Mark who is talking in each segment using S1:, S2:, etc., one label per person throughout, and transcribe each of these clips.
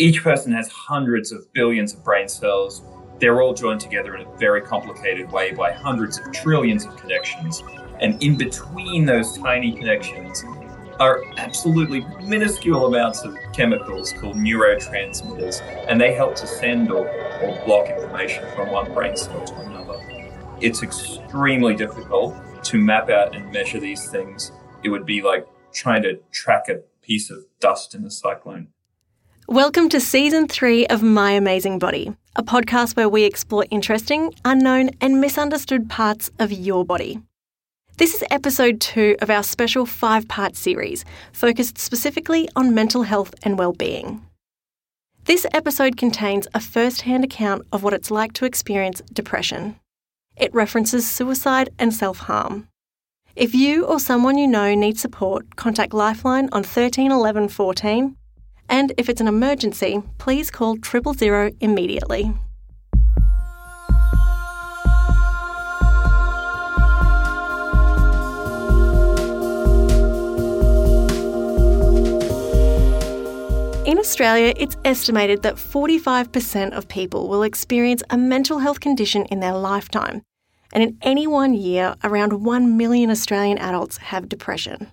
S1: Each person has hundreds of billions of brain cells. They're all joined together in a very complicated way by hundreds of trillions of connections. And in between those tiny connections are absolutely minuscule amounts of chemicals called neurotransmitters, and they help to send or, or block information from one brain cell to another. It's extremely difficult to map out and measure these things. It would be like trying to track a piece of dust in a cyclone.
S2: Welcome to season three of My Amazing Body, a podcast where we explore interesting, unknown, and misunderstood parts of your body. This is episode two of our special five part series focused specifically on mental health and well-being. This episode contains a first hand account of what it's like to experience depression. It references suicide and self harm. If you or someone you know needs support, contact Lifeline on 13 11 14 and if it's an emergency, please call triple zero immediately. In Australia, it's estimated that 45% of people will experience a mental health condition in their lifetime. And in any one year, around 1 million Australian adults have depression.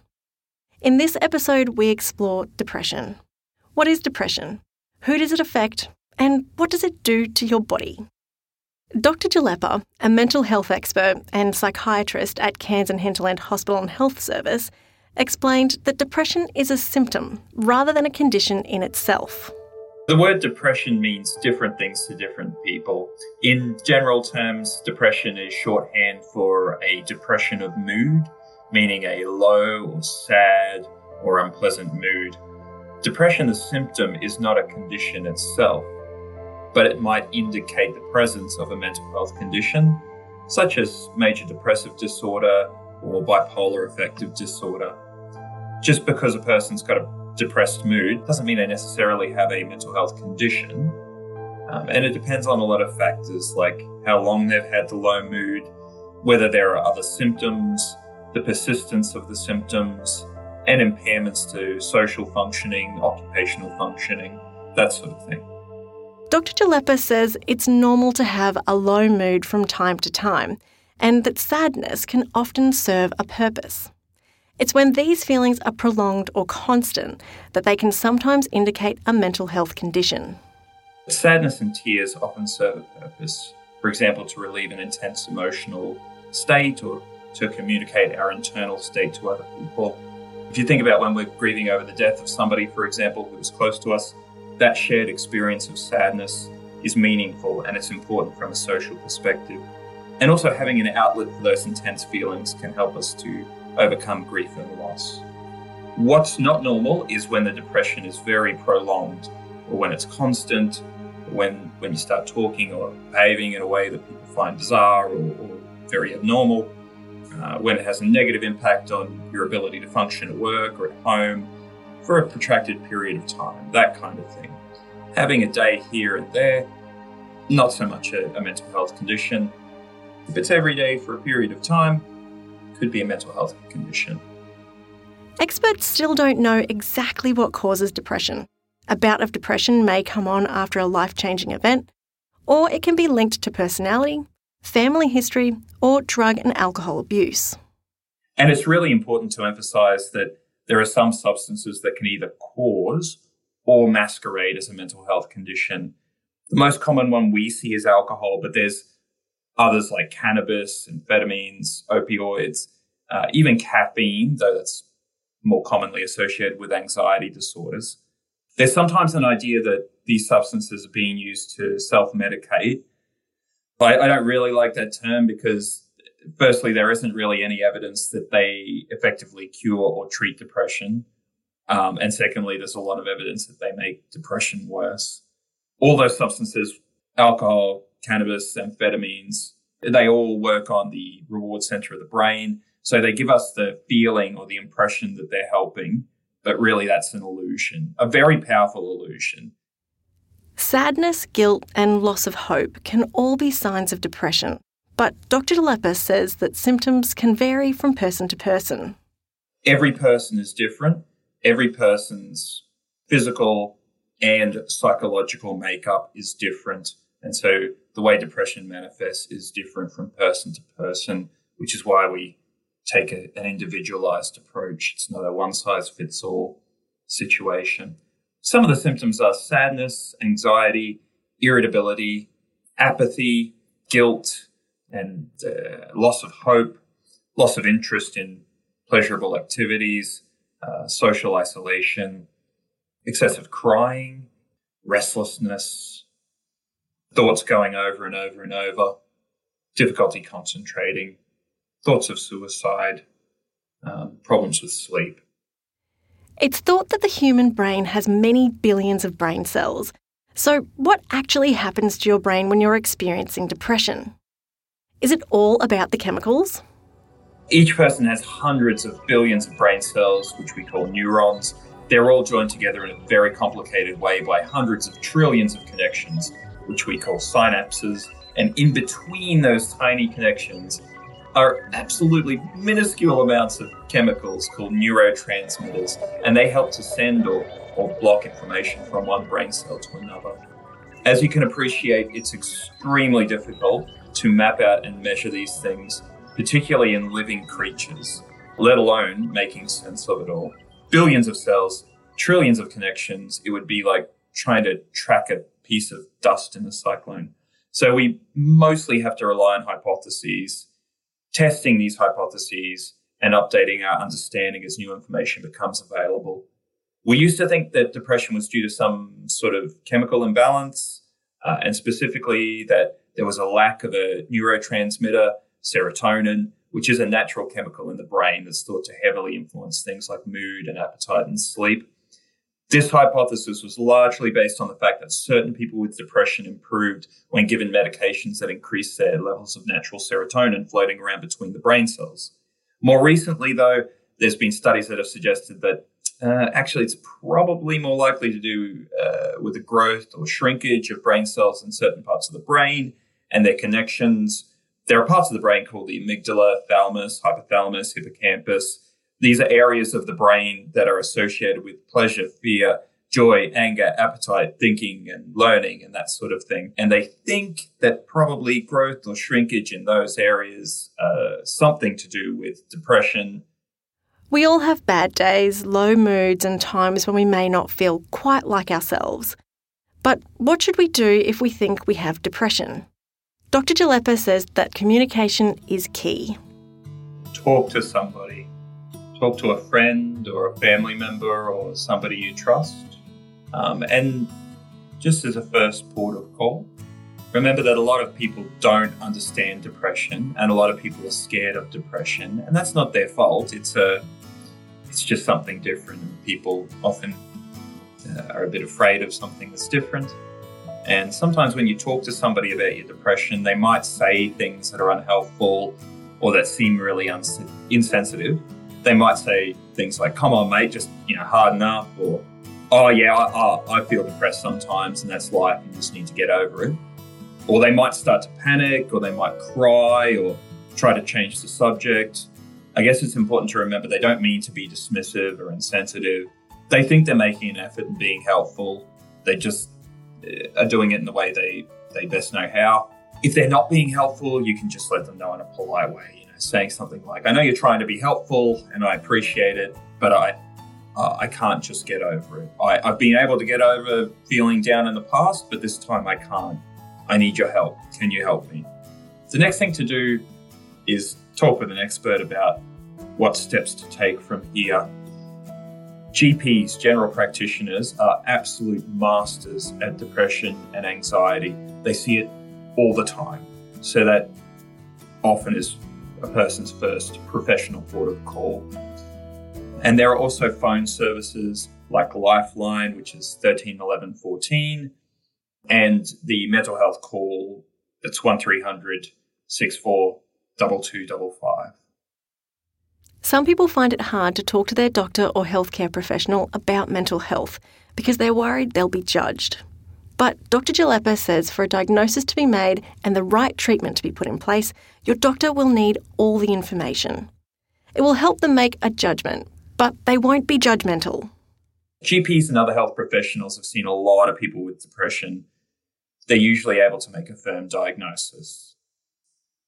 S2: In this episode, we explore depression. What is depression? Who does it affect? And what does it do to your body? Dr. Jalepa, a mental health expert and psychiatrist at Cairns and Hinterland Hospital and Health Service, explained that depression is a symptom rather than a condition in itself.
S1: The word depression means different things to different people. In general terms, depression is shorthand for a depression of mood, meaning a low or sad or unpleasant mood. Depression, the symptom, is not a condition itself, but it might indicate the presence of a mental health condition, such as major depressive disorder or bipolar affective disorder. Just because a person's got a depressed mood doesn't mean they necessarily have a mental health condition. Um, and it depends on a lot of factors like how long they've had the low mood, whether there are other symptoms, the persistence of the symptoms, and impairments to social functioning, occupational functioning, that sort of thing.
S2: Dr. Jalepa says it's normal to have a low mood from time to time, and that sadness can often serve a purpose. It's when these feelings are prolonged or constant that they can sometimes indicate a mental health condition.
S1: Sadness and tears often serve a purpose, for example, to relieve an intense emotional state or to communicate our internal state to other people. If you think about when we're grieving over the death of somebody, for example, who was close to us, that shared experience of sadness is meaningful and it's important from a social perspective. And also having an outlet for those intense feelings can help us to overcome grief and loss. What's not normal is when the depression is very prolonged or when it's constant, when, when you start talking or behaving in a way that people find bizarre or, or very abnormal uh, when it has a negative impact on your ability to function at work or at home for a protracted period of time, that kind of thing. Having a day here and there, not so much a, a mental health condition. If it's every day for a period of time, could be a mental health condition.
S2: Experts still don't know exactly what causes depression. A bout of depression may come on after a life changing event, or it can be linked to personality, family history, or drug and alcohol abuse.
S1: And it's really important to emphasize that there are some substances that can either cause or masquerade as a mental health condition. The most common one we see is alcohol, but there's others like cannabis, amphetamines, opioids, uh, even caffeine, though that's more commonly associated with anxiety disorders. There's sometimes an idea that these substances are being used to self medicate I, I don't really like that term because firstly, there isn't really any evidence that they effectively cure or treat depression. Um, and secondly, there's a lot of evidence that they make depression worse. All those substances, alcohol, cannabis, amphetamines, they all work on the reward center of the brain. So they give us the feeling or the impression that they're helping, but really that's an illusion, a very powerful illusion.
S2: Sadness, guilt, and loss of hope can all be signs of depression, but Dr. Jalepa says that symptoms can vary from person to person.
S1: Every person is different. Every person's physical, and psychological makeup is different. And so the way depression manifests is different from person to person, which is why we take a, an individualized approach. It's not a one size fits all situation. Some of the symptoms are sadness, anxiety, irritability, apathy, guilt, and uh, loss of hope, loss of interest in pleasurable activities, uh, social isolation, excessive crying, restlessness, thoughts going over and over and over, difficulty concentrating, thoughts of suicide, um, problems with sleep.
S2: It's thought that the human brain has many billions of brain cells. So, what actually happens to your brain when you're experiencing depression? Is it all about the chemicals?
S1: Each person has hundreds of billions of brain cells, which we call neurons. They're all joined together in a very complicated way by hundreds of trillions of connections, which we call synapses. And in between those tiny connections are absolutely minuscule amounts of chemicals called neurotransmitters, and they help to send or, or block information from one brain cell to another. As you can appreciate, it's extremely difficult to map out and measure these things, particularly in living creatures, let alone making sense of it all. Billions of cells, trillions of connections, it would be like trying to track a piece of dust in a cyclone. So we mostly have to rely on hypotheses testing these hypotheses and updating our understanding as new information becomes available. We used to think that depression was due to some sort of chemical imbalance, uh, and specifically that there was a lack of a neurotransmitter, serotonin, which is a natural chemical in the brain that's thought to heavily influence things like mood and appetite and sleep. This hypothesis was largely based on the fact that certain people with depression improved when given medications that increased their levels of natural serotonin floating around between the brain cells. More recently, though, there's been studies that have suggested that uh, actually it's probably more likely to do uh, with the growth or shrinkage of brain cells in certain parts of the brain and their connections. There are parts of the brain called the amygdala, thalamus, hypothalamus, hippocampus, these are areas of the brain that are associated with pleasure, fear, joy, anger, appetite, thinking, and learning, and that sort of thing. And they think that probably growth or shrinkage in those areas uh, something to do with depression.
S2: We all have bad days, low moods, and times when we may not feel quite like ourselves. But what should we do if we think we have depression? Dr. Jalepa says that communication is key.
S1: Talk to somebody talk to a friend or a family member or somebody you trust. Um, and just as a first port of call, remember that a lot of people don't understand depression and a lot of people are scared of depression. And that's not their fault. It's a it's just something different. And people often uh, are a bit afraid of something that's different. And sometimes when you talk to somebody about your depression, they might say things that are unhelpful or that seem really uns- insensitive they might say things like, come on, mate, just, you know, harden up, or, oh, yeah, I, I feel depressed sometimes and that's life you just need to get over it. Or they might start to panic, or they might cry, or try to change the subject. I guess it's important to remember they don't mean to be dismissive or insensitive. They think they're making an effort and being helpful. They just uh, are doing it in the way they, they best know how. If they're not being helpful, you can just let them know in a polite way saying something like, I know you're trying to be helpful and I appreciate it, but I, uh, I can't just get over it. I, I've been able to get over feeling down in the past, but this time I can't. I need your help. Can you help me? The next thing to do is talk with an expert about what steps to take from here. GPs, general practitioners, are absolute masters at depression and anxiety. They see it all the time. So that often is a person's first professional port of call. And there are also phone services like Lifeline, which is 13 11 14, and the mental health call that's 1300 64 2255.
S2: Some people find it hard to talk to their doctor or healthcare professional about mental health because they're worried they'll be judged. But Dr. Jalepa says for a diagnosis to be made and the right treatment to be put in place, your doctor will need all the information. It will help them make a judgment, but they won't be judgmental.
S1: GPs and other health professionals have seen a lot of people with depression. They're usually able to make a firm diagnosis.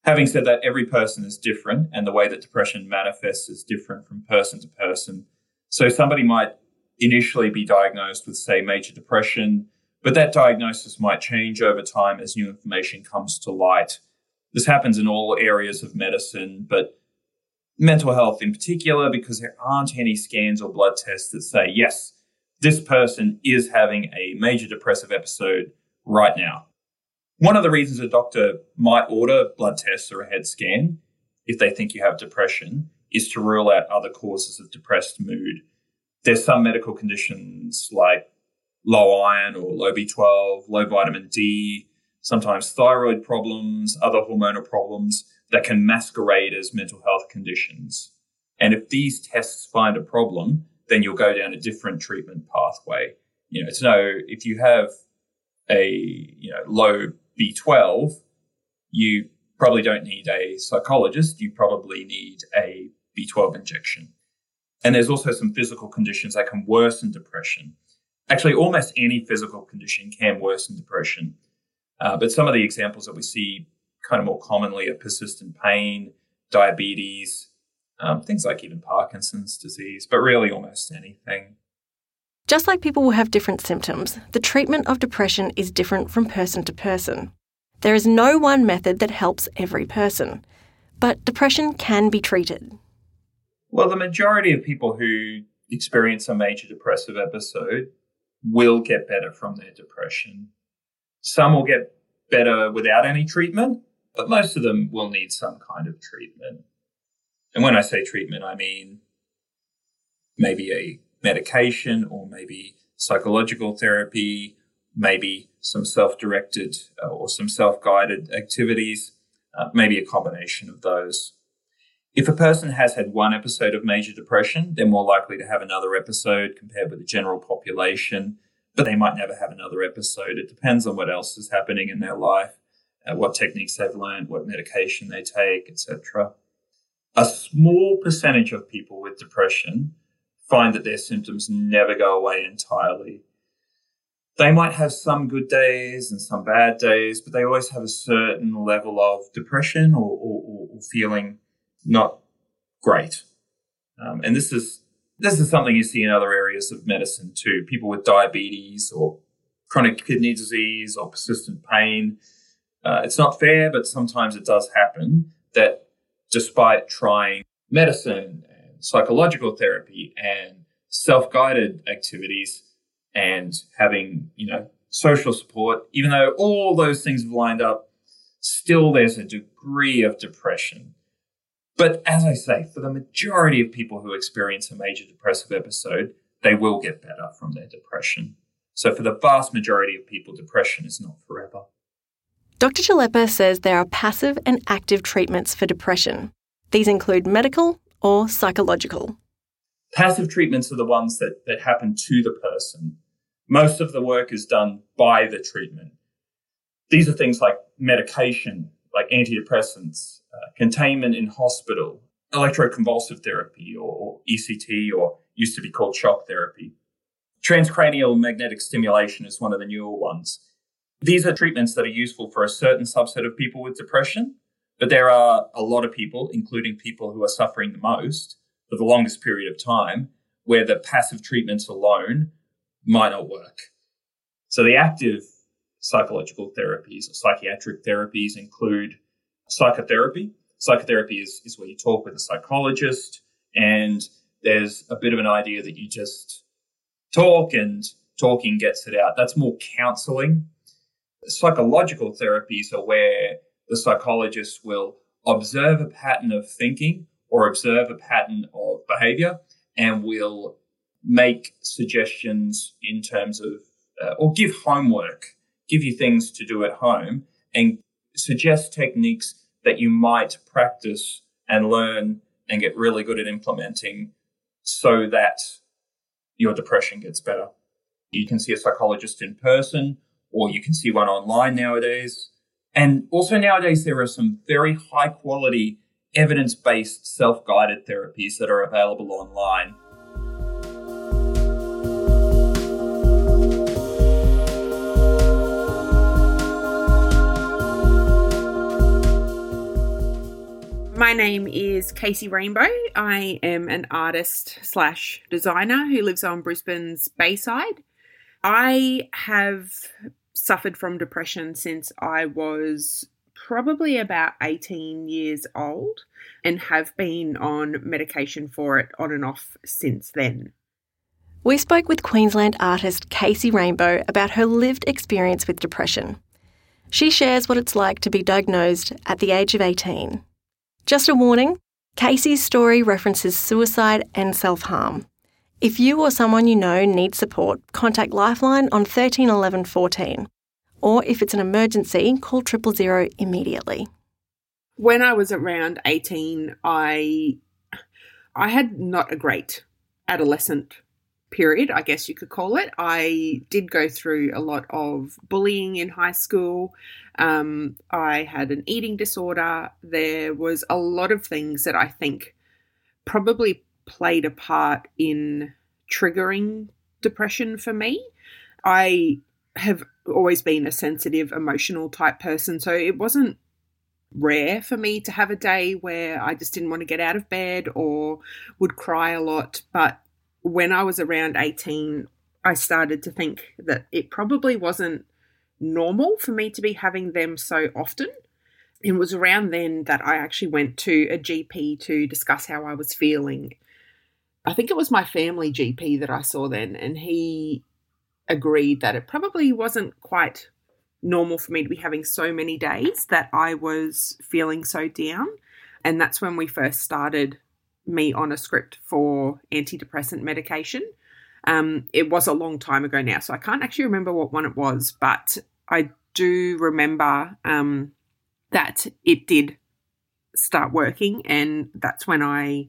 S1: Having said that, every person is different and the way that depression manifests is different from person to person. So somebody might initially be diagnosed with, say, major depression, but that diagnosis might change over time as new information comes to light. This happens in all areas of medicine, but mental health in particular, because there aren't any scans or blood tests that say, yes, this person is having a major depressive episode right now. One of the reasons a doctor might order blood tests or a head scan if they think you have depression is to rule out other causes of depressed mood. There's some medical conditions like low iron or low B12, low vitamin D, sometimes thyroid problems, other hormonal problems that can masquerade as mental health conditions. And if these tests find a problem, then you'll go down a different treatment pathway. You know, to know if you have a, you know, low B12, you probably don't need a psychologist. You probably need a B12 injection. And there's also some physical conditions that can worsen depression. Actually, almost any physical condition can worsen depression. Uh, but some of the examples that we see kind of more commonly are persistent pain, diabetes, um, things like even Parkinson's disease, but really almost anything.
S2: Just like people will have different symptoms, the treatment of depression is different from person to person. There is no one method that helps every person, but depression can be treated.
S1: Well, the majority of people who experience a major depressive episode will get better from their depression. Some will get better without any treatment, but most of them will need some kind of treatment. And when I say treatment, I mean maybe a medication or maybe psychological therapy, maybe some self directed uh, or some self guided activities, uh, maybe a combination of those. If a person has had one episode of major depression, they're more likely to have another episode compared with the general population, but they might never have another episode. It depends on what else is happening in their life, uh, what techniques they've learned, what medication they take, etc. A small percentage of people with depression find that their symptoms never go away entirely. They might have some good days and some bad days, but they always have a certain level of depression or, or, or feeling not great. Um, and this is this is something you see in other areas of medicine too. People with diabetes or chronic kidney disease or persistent pain. Uh, it's not fair, but sometimes it does happen that despite trying medicine and psychological therapy and self-guided activities and having, you know, social support, even though all those things have lined up, still there's a degree of depression but as I say, for the majority of people who experience a major depressive episode, they will get better from their depression. So for the vast majority of people, depression is not forever.
S2: Dr. Chaleppa says there are passive and active treatments for depression. These include medical or psychological.
S1: Passive treatments are the ones that, that happen to the person. Most of the work is done by the treatment. These are things like medication, like antidepressants, uh, containment in hospital, electroconvulsive therapy or, or ECT or used to be called shock therapy. Transcranial magnetic stimulation is one of the newer ones. These are treatments that are useful for a certain subset of people with depression, but there are a lot of people, including people who are suffering the most for the longest period of time, where the passive treatments alone might not work. So the active psychological therapies or psychiatric therapies include psychotherapy. Psychotherapy is, is where you talk with a psychologist and there's a bit of an idea that you just talk and talking gets it out. That's more counseling. Psychological therapies are where the psychologist will observe a pattern of thinking or observe a pattern of behavior and will make suggestions in terms of, uh, or give homework, give you things to do at home and suggest techniques that you might practice and learn and get really good at implementing so that your depression gets better. You can see a psychologist in person or you can see one online nowadays. And also nowadays, there are some very high quality evidence based self guided therapies that are available online.
S3: My name is Casey Rainbow. I am an artist slash designer who lives on Brisbane's Bayside. I have suffered from depression since I was probably about 18 years old and have been on medication for it on and off since then.
S2: We spoke with Queensland artist Casey Rainbow about her lived experience with depression. She shares what it's like to be diagnosed at the age of 18. Just a warning Casey's story references suicide and self harm. If you or someone you know needs support, contact Lifeline on 13 11 14. Or if it's an emergency, call triple zero immediately.
S3: When I was around 18, I I had not a great adolescent period, I guess you could call it. I did go through a lot of bullying in high school. Um, I had an eating disorder. There was a lot of things that I think probably played a part in triggering depression for me. I have always been a sensitive, emotional type person, so it wasn't rare for me to have a day where I just didn't want to get out of bed or would cry a lot. But when I was around 18, I started to think that it probably wasn't normal for me to be having them so often. It was around then that I actually went to a GP to discuss how I was feeling. I think it was my family GP that I saw then, and he agreed that it probably wasn't quite normal for me to be having so many days that I was feeling so down. And that's when we first started me on a script for antidepressant medication. Um, it was a long time ago now, so I can't actually remember what one it was, but I do remember um, that it did start working, and that's when I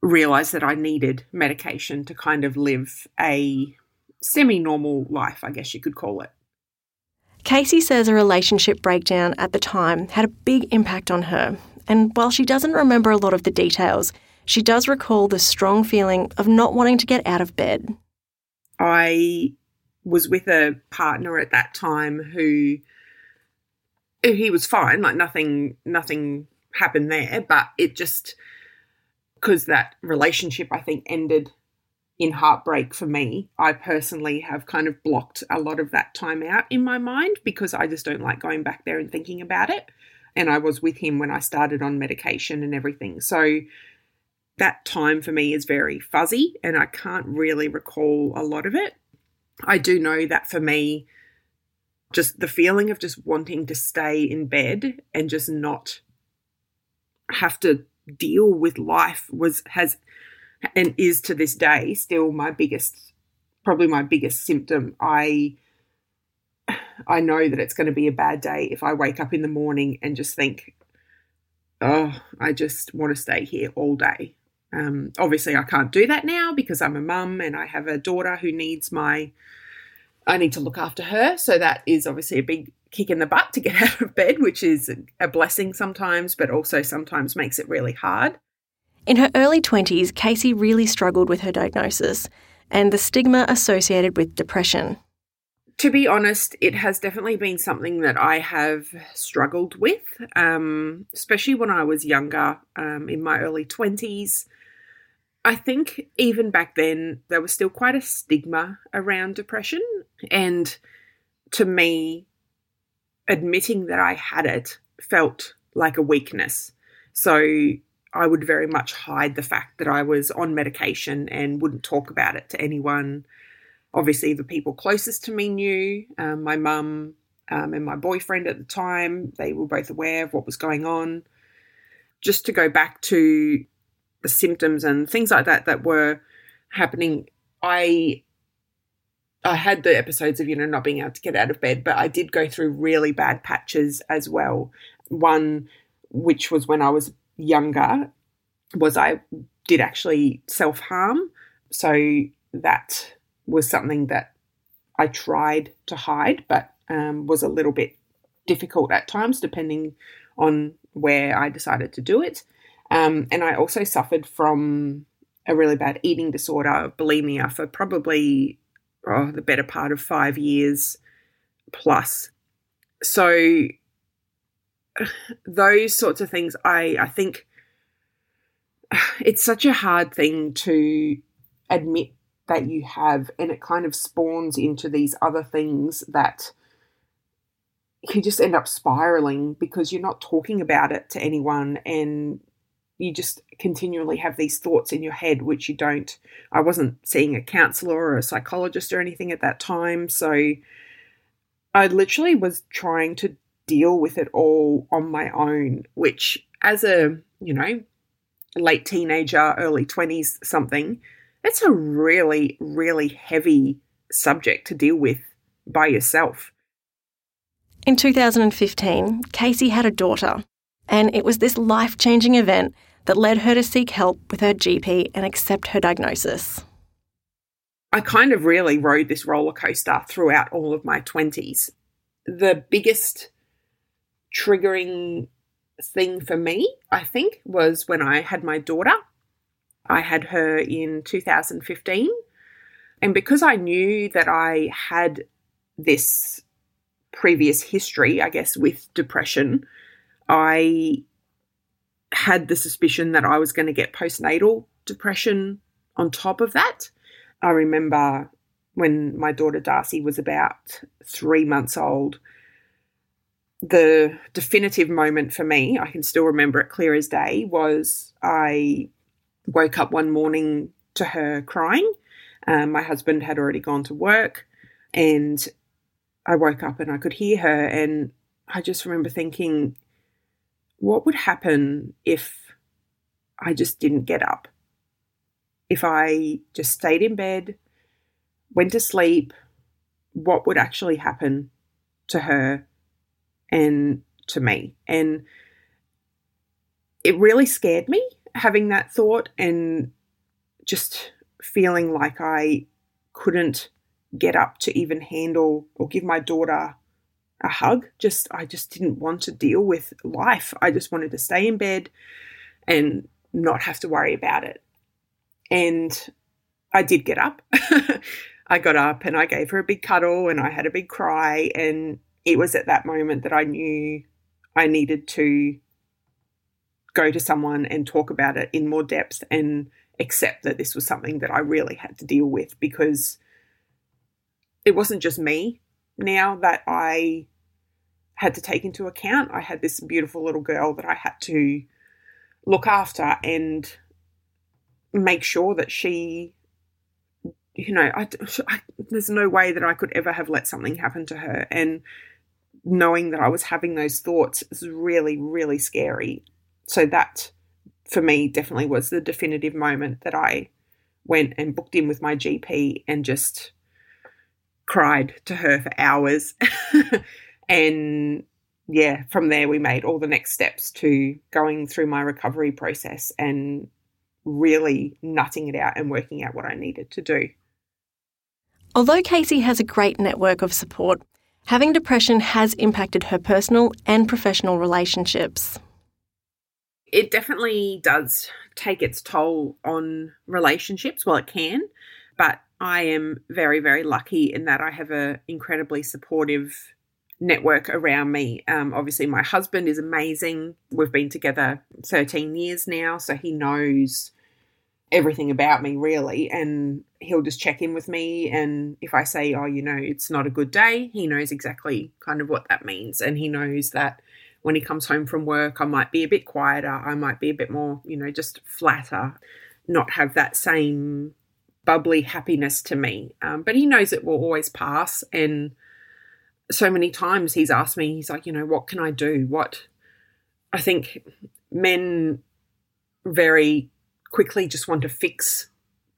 S3: realized that I needed medication to kind of live a semi normal life, I guess you could call it.
S2: Casey says a relationship breakdown at the time had a big impact on her, and while she doesn't remember a lot of the details, she does recall the strong feeling of not wanting to get out of bed.
S3: I was with a partner at that time who he was fine, like nothing nothing happened there, but it just because that relationship I think ended in heartbreak for me. I personally have kind of blocked a lot of that time out in my mind because I just don't like going back there and thinking about it. And I was with him when I started on medication and everything. So that time for me is very fuzzy and I can't really recall a lot of it. I do know that for me, just the feeling of just wanting to stay in bed and just not have to deal with life was has and is to this day still my biggest probably my biggest symptom i i know that it's going to be a bad day if i wake up in the morning and just think oh i just want to stay here all day um, obviously i can't do that now because i'm a mum and i have a daughter who needs my i need to look after her so that is obviously a big kick in the butt to get out of bed which is a blessing sometimes but also sometimes makes it really hard
S2: in her early 20s, Casey really struggled with her diagnosis and the stigma associated with depression.
S3: To be honest, it has definitely been something that I have struggled with, um, especially when I was younger, um, in my early 20s. I think even back then, there was still quite a stigma around depression. And to me, admitting that I had it felt like a weakness. So I would very much hide the fact that I was on medication and wouldn't talk about it to anyone. Obviously, the people closest to me knew. Um, my mum um, and my boyfriend at the time, they were both aware of what was going on. Just to go back to symptoms and things like that that were happening, I I had the episodes of you know not being able to get out of bed, but I did go through really bad patches as well. One which was when I was younger was I did actually self harm. So that was something that I tried to hide, but um, was a little bit difficult at times, depending on where I decided to do it. Um, and I also suffered from a really bad eating disorder, bulimia, for probably oh, the better part of five years plus. So those sorts of things, I, I think it's such a hard thing to admit that you have, and it kind of spawns into these other things that you just end up spiraling because you're not talking about it to anyone and you just continually have these thoughts in your head which you don't i wasn't seeing a counselor or a psychologist or anything at that time. So i literally was trying to deal with it all on my own which as a you know late teenager early 20s something it's a really really heavy subject to deal with by yourself.
S2: In 2015, Casey had a daughter, and it was this life changing event that led her to seek help with her GP and accept her diagnosis.
S3: I kind of really rode this roller coaster throughout all of my 20s. The biggest triggering thing for me, I think, was when I had my daughter. I had her in 2015. And because I knew that I had this previous history, I guess, with depression, I had the suspicion that I was going to get postnatal depression on top of that. I remember when my daughter Darcy was about three months old, the definitive moment for me, I can still remember it clear as day, was I woke up one morning to her crying. Um, my husband had already gone to work, and I woke up and I could hear her, and I just remember thinking, what would happen if I just didn't get up? If I just stayed in bed, went to sleep, what would actually happen to her and to me? And it really scared me having that thought and just feeling like I couldn't get up to even handle or give my daughter a hug. Just I just didn't want to deal with life. I just wanted to stay in bed and not have to worry about it. And I did get up. I got up and I gave her a big cuddle and I had a big cry and it was at that moment that I knew I needed to go to someone and talk about it in more depth and accept that this was something that I really had to deal with because it wasn't just me now that I had to take into account. I had this beautiful little girl that I had to look after and make sure that she, you know, I, I, there's no way that I could ever have let something happen to her. And knowing that I was having those thoughts is really, really scary. So that for me definitely was the definitive moment that I went and booked in with my GP and just cried to her for hours. and yeah, from there, we made all the next steps to going through my recovery process and really nutting it out and working out what I needed to do.
S2: Although Casey has a great network of support, having depression has impacted her personal and professional relationships.
S3: It definitely does take its toll on relationships. Well, it can, but I am very, very lucky in that I have an incredibly supportive network around me. Um, obviously, my husband is amazing. We've been together 13 years now, so he knows everything about me really and he'll just check in with me and if i say oh you know it's not a good day he knows exactly kind of what that means and he knows that when he comes home from work i might be a bit quieter i might be a bit more you know just flatter not have that same bubbly happiness to me. Um, but he knows it will always pass. And so many times he's asked me, he's like, you know, what can I do? What I think men very quickly just want to fix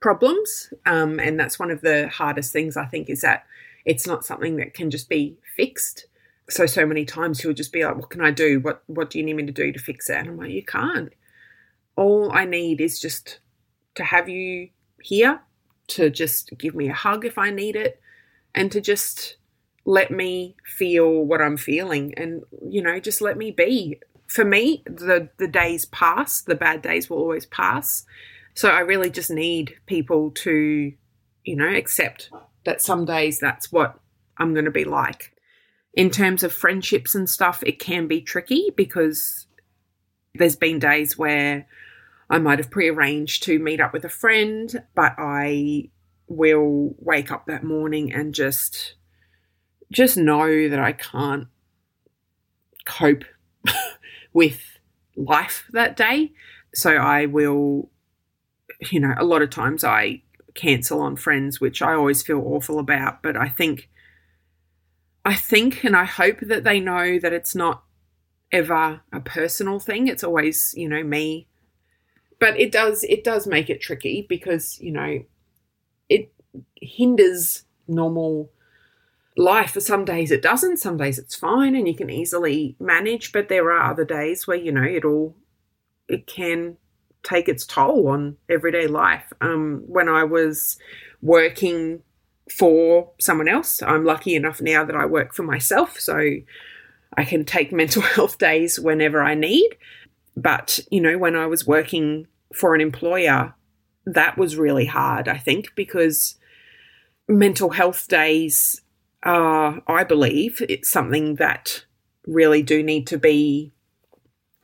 S3: problems. Um, and that's one of the hardest things I think is that it's not something that can just be fixed. So so many times he'll just be like, "What can I do? What what do you need me to do to fix it?" And I'm like, "You can't. All I need is just to have you here to just give me a hug if I need it, and to just let me feel what I'm feeling and, you know, just let me be. For me, the, the days pass, the bad days will always pass. So I really just need people to, you know, accept that some days that's what I'm going to be like. In terms of friendships and stuff, it can be tricky because there's been days where I might have prearranged to meet up with a friend, but I will wake up that morning and just just know that I can't cope with life that day. So I will you know, a lot of times I cancel on friends, which I always feel awful about, but I think I think and I hope that they know that it's not ever a personal thing. It's always, you know, me. But it does it does make it tricky because, you know, it hinders normal life. For some days it doesn't, some days it's fine and you can easily manage, but there are other days where, you know, it'll it can take its toll on everyday life. Um, when I was working for someone else, I'm lucky enough now that I work for myself, so I can take mental health days whenever I need. But, you know, when I was working for an employer, that was really hard, I think, because mental health days are, I believe, it's something that really do need to be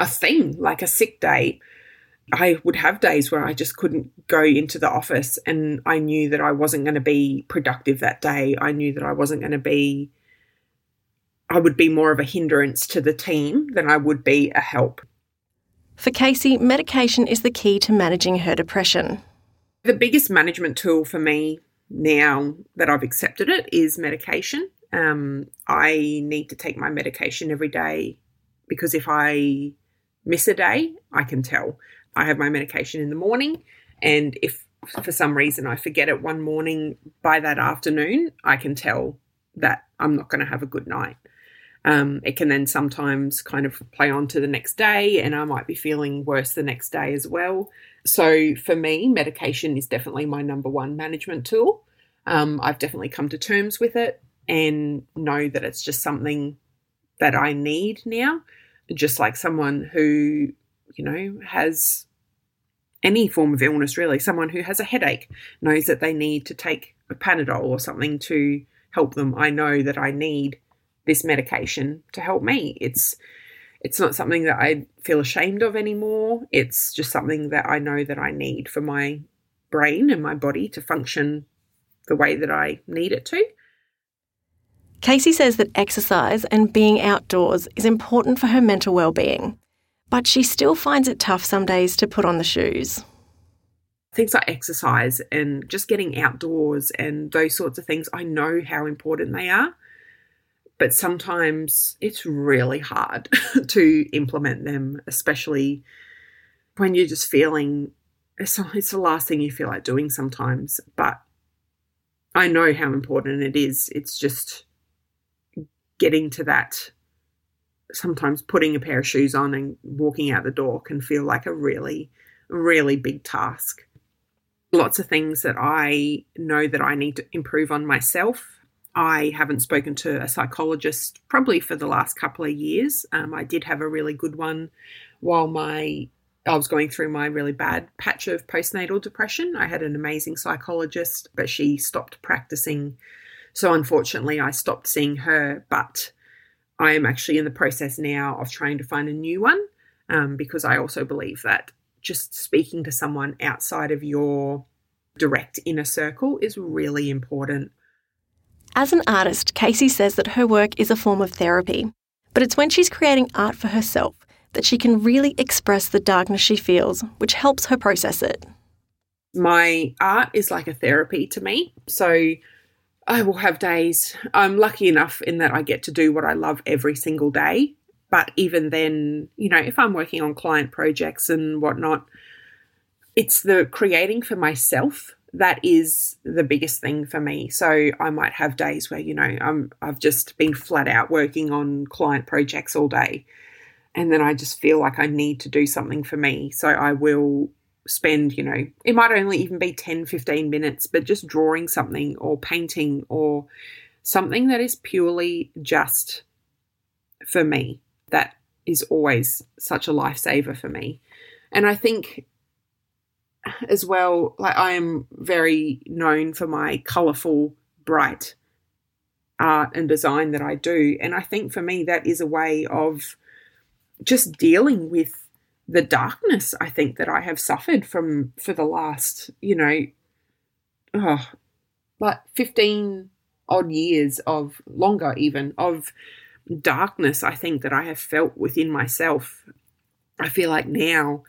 S3: a thing, like a sick day. I would have days where I just couldn't go into the office and I knew that I wasn't going to be productive that day. I knew that I wasn't going to be, I would be more of a hindrance to the team than I would be a help.
S2: For Casey, medication is the key to managing her depression.
S3: The biggest management tool for me now that I've accepted it is medication. Um, I need to take my medication every day because if I miss a day, I can tell. I have my medication in the morning, and if for some reason I forget it one morning, by that afternoon, I can tell that I'm not going to have a good night. Um, it can then sometimes kind of play on to the next day, and I might be feeling worse the next day as well. So, for me, medication is definitely my number one management tool. Um, I've definitely come to terms with it and know that it's just something that I need now. Just like someone who, you know, has any form of illness, really, someone who has a headache knows that they need to take a Panadol or something to help them. I know that I need this medication to help me. It's it's not something that I feel ashamed of anymore. It's just something that I know that I need for my brain and my body to function the way that I need it to.
S2: Casey says that exercise and being outdoors is important for her mental well-being, but she still finds it tough some days to put on the shoes.
S3: Things like exercise and just getting outdoors and those sorts of things, I know how important they are but sometimes it's really hard to implement them, especially when you're just feeling it's, it's the last thing you feel like doing sometimes. But I know how important it is. It's just getting to that. Sometimes putting a pair of shoes on and walking out the door can feel like a really, really big task. Lots of things that I know that I need to improve on myself I haven't spoken to a psychologist probably for the last couple of years. Um, I did have a really good one while my I was going through my really bad patch of postnatal depression. I had an amazing psychologist, but she stopped practicing. So unfortunately, I stopped seeing her. But I am actually in the process now of trying to find a new one um, because I also believe that just speaking to someone outside of your direct inner circle is really important.
S2: As an artist, Casey says that her work is a form of therapy, but it's when she's creating art for herself that she can really express the darkness she feels, which helps her process it.
S3: My art is like a therapy to me. So I will have days. I'm lucky enough in that I get to do what I love every single day. But even then, you know, if I'm working on client projects and whatnot, it's the creating for myself that is the biggest thing for me. So I might have days where, you know, I'm I've just been flat out working on client projects all day. And then I just feel like I need to do something for me. So I will spend, you know, it might only even be 10, 15 minutes, but just drawing something or painting or something that is purely just for me. That is always such a lifesaver for me. And I think as well, like I am very known for my colourful, bright art and design that I do. And I think for me, that is a way of just dealing with the darkness I think that I have suffered from for the last, you know, oh, like 15 odd years of longer, even of darkness, I think that I have felt within myself. I feel like now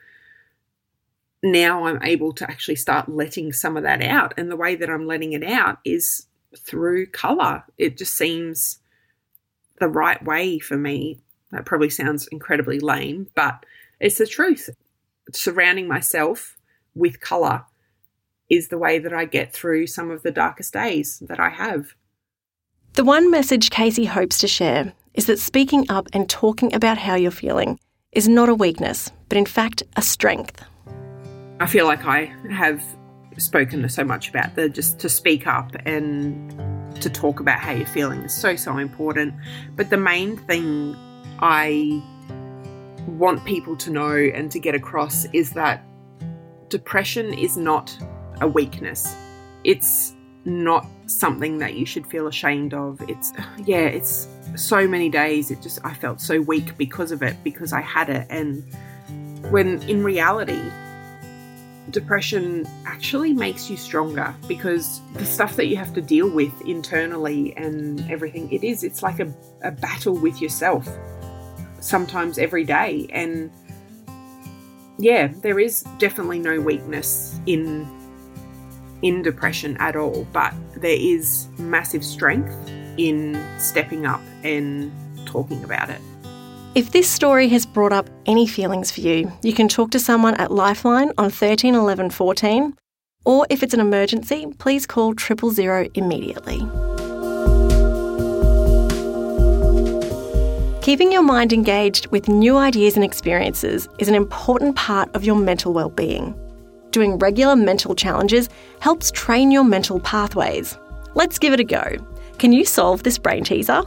S3: now I'm able to actually start letting some of that out. And the way that I'm letting it out is through color. It just seems the right way for me. That probably sounds incredibly lame, but it's the truth. Surrounding myself with color is the way that I get through some of the darkest days that I have.
S2: The one message Casey hopes to share is that speaking up and talking about how you're feeling is not a weakness, but in fact a strength.
S3: I feel like I have spoken so much about the just to speak up and to talk about how you're feeling is so so important. But the main thing I want people to know and to get across is that depression is not a weakness. It's not something that you should feel ashamed of. It's yeah, it's so many days it just I felt so weak because of it because I had it and when in reality depression actually makes you stronger because the stuff that you have to deal with internally and everything, it is, it's like a, a battle with yourself sometimes every day. And yeah, there is definitely no weakness in in depression at all, but there is massive strength in stepping up and talking about it.
S2: If this story has brought up any feelings for you, you can talk to someone at Lifeline on 13 11 14, or if it's an emergency, please call triple zero immediately. Keeping your mind engaged with new ideas and experiences is an important part of your mental well-being. Doing regular mental challenges helps train your mental pathways. Let's give it a go. Can you solve this brain teaser?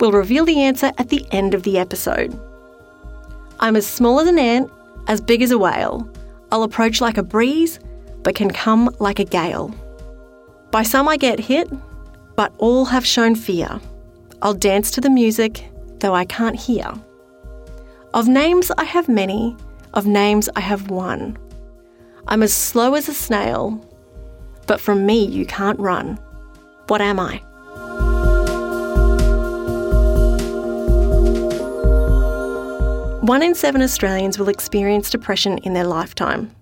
S2: We'll reveal the answer at the end of the episode. I'm as small as an ant, as big as a whale. I'll approach like a breeze, but can come like a gale. By some I get hit, but all have shown fear. I'll dance to the music, though I can't hear. Of names I have many, of names I have one. I'm as slow as a snail, but from me you can't run. What am I? One in seven Australians will experience depression in their lifetime.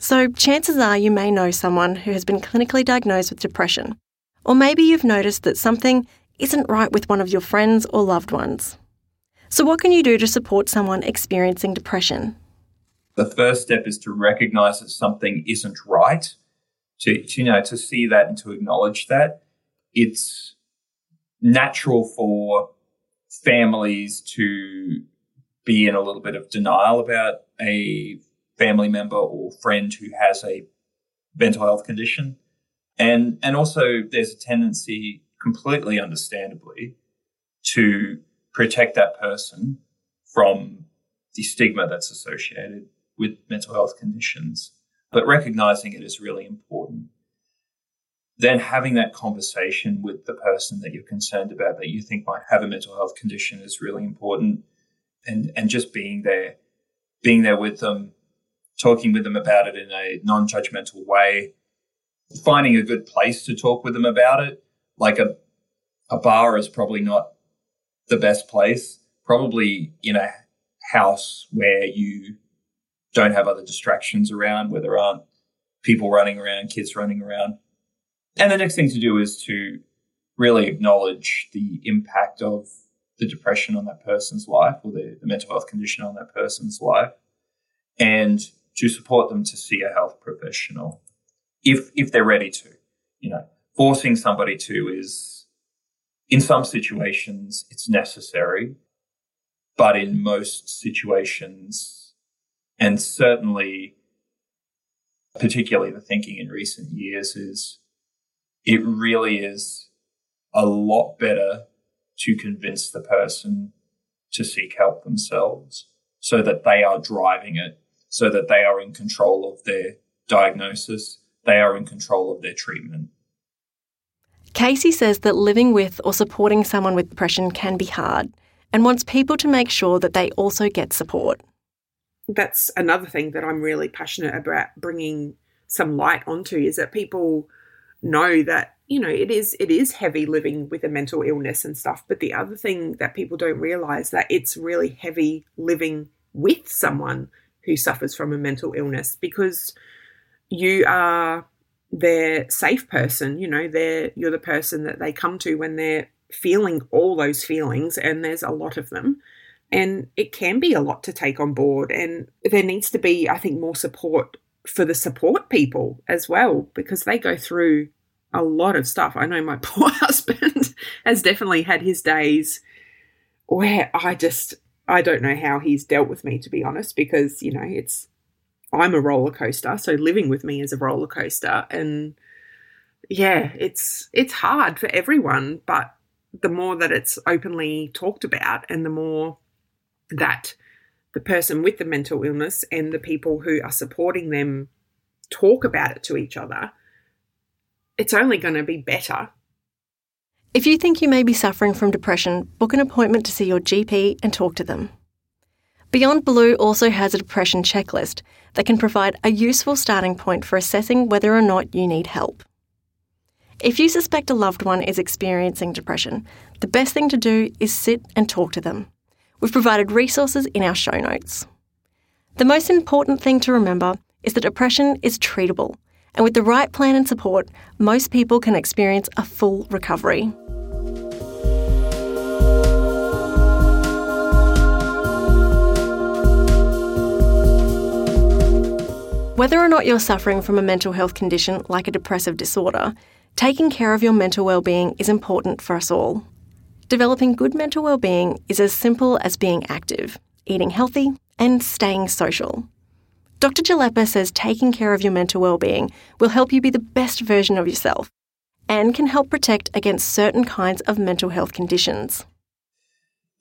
S2: So, chances are you may know someone who has been clinically diagnosed with depression. Or maybe you've noticed that something isn't right with one of your friends or loved ones. So, what can you do to support someone experiencing depression?
S1: The first step is to recognize that something isn't right, to, to you know, to see that and to acknowledge that. It's natural for families to be in a little bit of denial about a family member or friend who has a mental health condition. And, and also there's a tendency, completely understandably, to protect that person from the stigma that's associated with mental health conditions. But recognizing it is really important. Then having that conversation with the person that you're concerned about that you think might have a mental health condition is really important and and just being there, being there with them, talking with them about it in a non-judgmental way, finding a good place to talk with them about it. Like a a bar is probably not the best place. Probably in a house where you don't have other distractions around, where there aren't people running around, kids running around. And the next thing to do is to really acknowledge the impact of the depression on that person's life or the, the mental health condition on that person's life and to support them to see a health professional if if they're ready to you know. Forcing somebody to is in some situations it's necessary but in most situations and certainly particularly the thinking in recent years is it really is a lot better to convince the person to seek help themselves so that they are driving it, so that they are in control of their diagnosis, they are in control of their treatment.
S2: Casey says that living with or supporting someone with depression can be hard and wants people to make sure that they also get support.
S3: That's another thing that I'm really passionate about bringing some light onto is that people know that you know it is it is heavy living with a mental illness and stuff but the other thing that people don't realize that it's really heavy living with someone who suffers from a mental illness because you are their safe person you know they're you're the person that they come to when they're feeling all those feelings and there's a lot of them. And it can be a lot to take on board and there needs to be i think more support for the support people as well because they go through a lot of stuff. I know my poor husband has definitely had his days where I just I don't know how he's dealt with me to be honest because you know it's I'm a roller coaster so living with me is a roller coaster and yeah it's it's hard for everyone but the more that it's openly talked about and the more that the person with the mental illness and the people who are supporting them talk about it to each other, it's only going to be better.
S2: If you think you may be suffering from depression, book an appointment to see your GP and talk to them. Beyond Blue also has a depression checklist that can provide a useful starting point for assessing whether or not you need help. If you suspect a loved one is experiencing depression, the best thing to do is sit and talk to them. We've provided resources in our show notes. The most important thing to remember is that depression is treatable, and with the right plan and support, most people can experience a full recovery. Whether or not you're suffering from a mental health condition like a depressive disorder, taking care of your mental well-being is important for us all. Developing good mental well-being is as simple as being active, eating healthy, and staying social. Dr. Jalepa says taking care of your mental well-being will help you be the best version of yourself and can help protect against certain kinds of mental health conditions.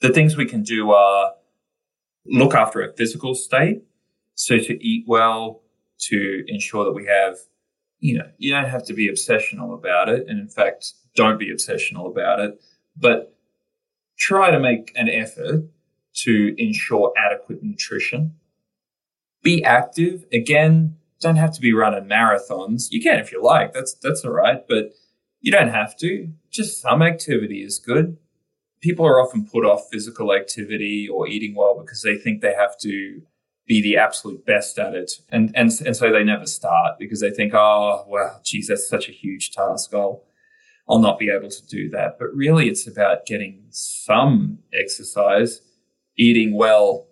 S1: The things we can do are look after a physical state, so to eat well, to ensure that we have, you know, you don't have to be obsessional about it, and in fact, don't be obsessional about it, but try to make an effort to ensure adequate nutrition. Be active. Again, don't have to be running marathons. You can if you like. That's that's all right, but you don't have to. Just some activity is good. People are often put off physical activity or eating well because they think they have to be the absolute best at it. And and and so they never start because they think, oh well, geez, that's such a huge task. I'll I'll not be able to do that. But really, it's about getting some exercise, eating well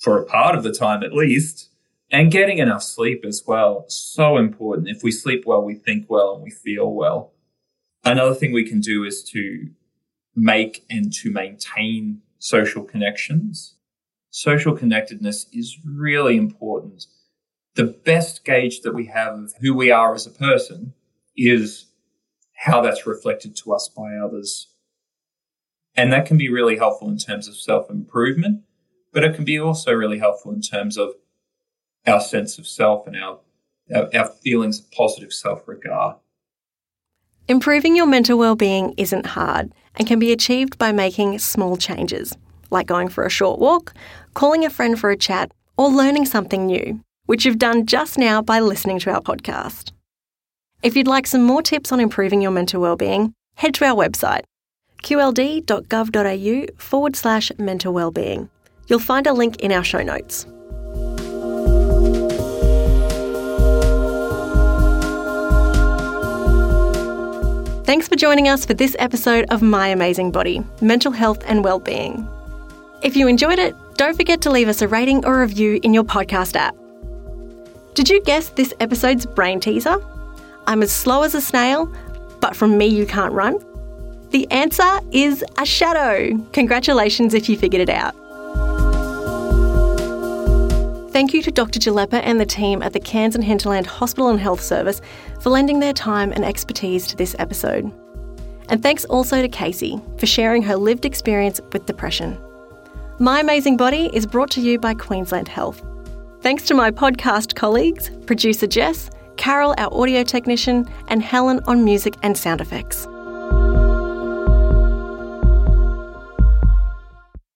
S1: for a part of the time at least, and getting enough sleep as well. So important. If we sleep well, we think well and we feel well. Another thing we can do is to make and to maintain social connections. Social connectedness is really important. The best gauge that we have of who we are as a person is how that's reflected to us by others. And that can be really helpful in terms of self improvement, but it can be also really helpful in terms of our sense of self and our, our, our feelings of positive self regard.
S2: Improving your mental well-being isn't hard and can be achieved by making small changes, like going for a short walk, calling a friend for a chat, or learning something new, which you've done just now by listening to our podcast. If you'd like some more tips on improving your mental well-being, head to our website, qld.gov.au forward slash mental wellbeing. You'll find a link in our show notes. Thanks for joining us for this episode of My Amazing Body Mental Health and Wellbeing. If you enjoyed it, don't forget to leave us a rating or review in your podcast app. Did you guess this episode's brain teaser? I'm as slow as a snail, but from me you can't run? The answer is a shadow. Congratulations if you figured it out. Thank you to Dr. Jalepa and the team at the Cairns and Hinterland Hospital and Health Service for lending their time and expertise to this episode. And thanks also to Casey for sharing her lived experience with depression. My Amazing Body is brought to you by Queensland Health. Thanks to my podcast colleagues, producer Jess, Carol, our audio technician, and Helen on music and sound effects.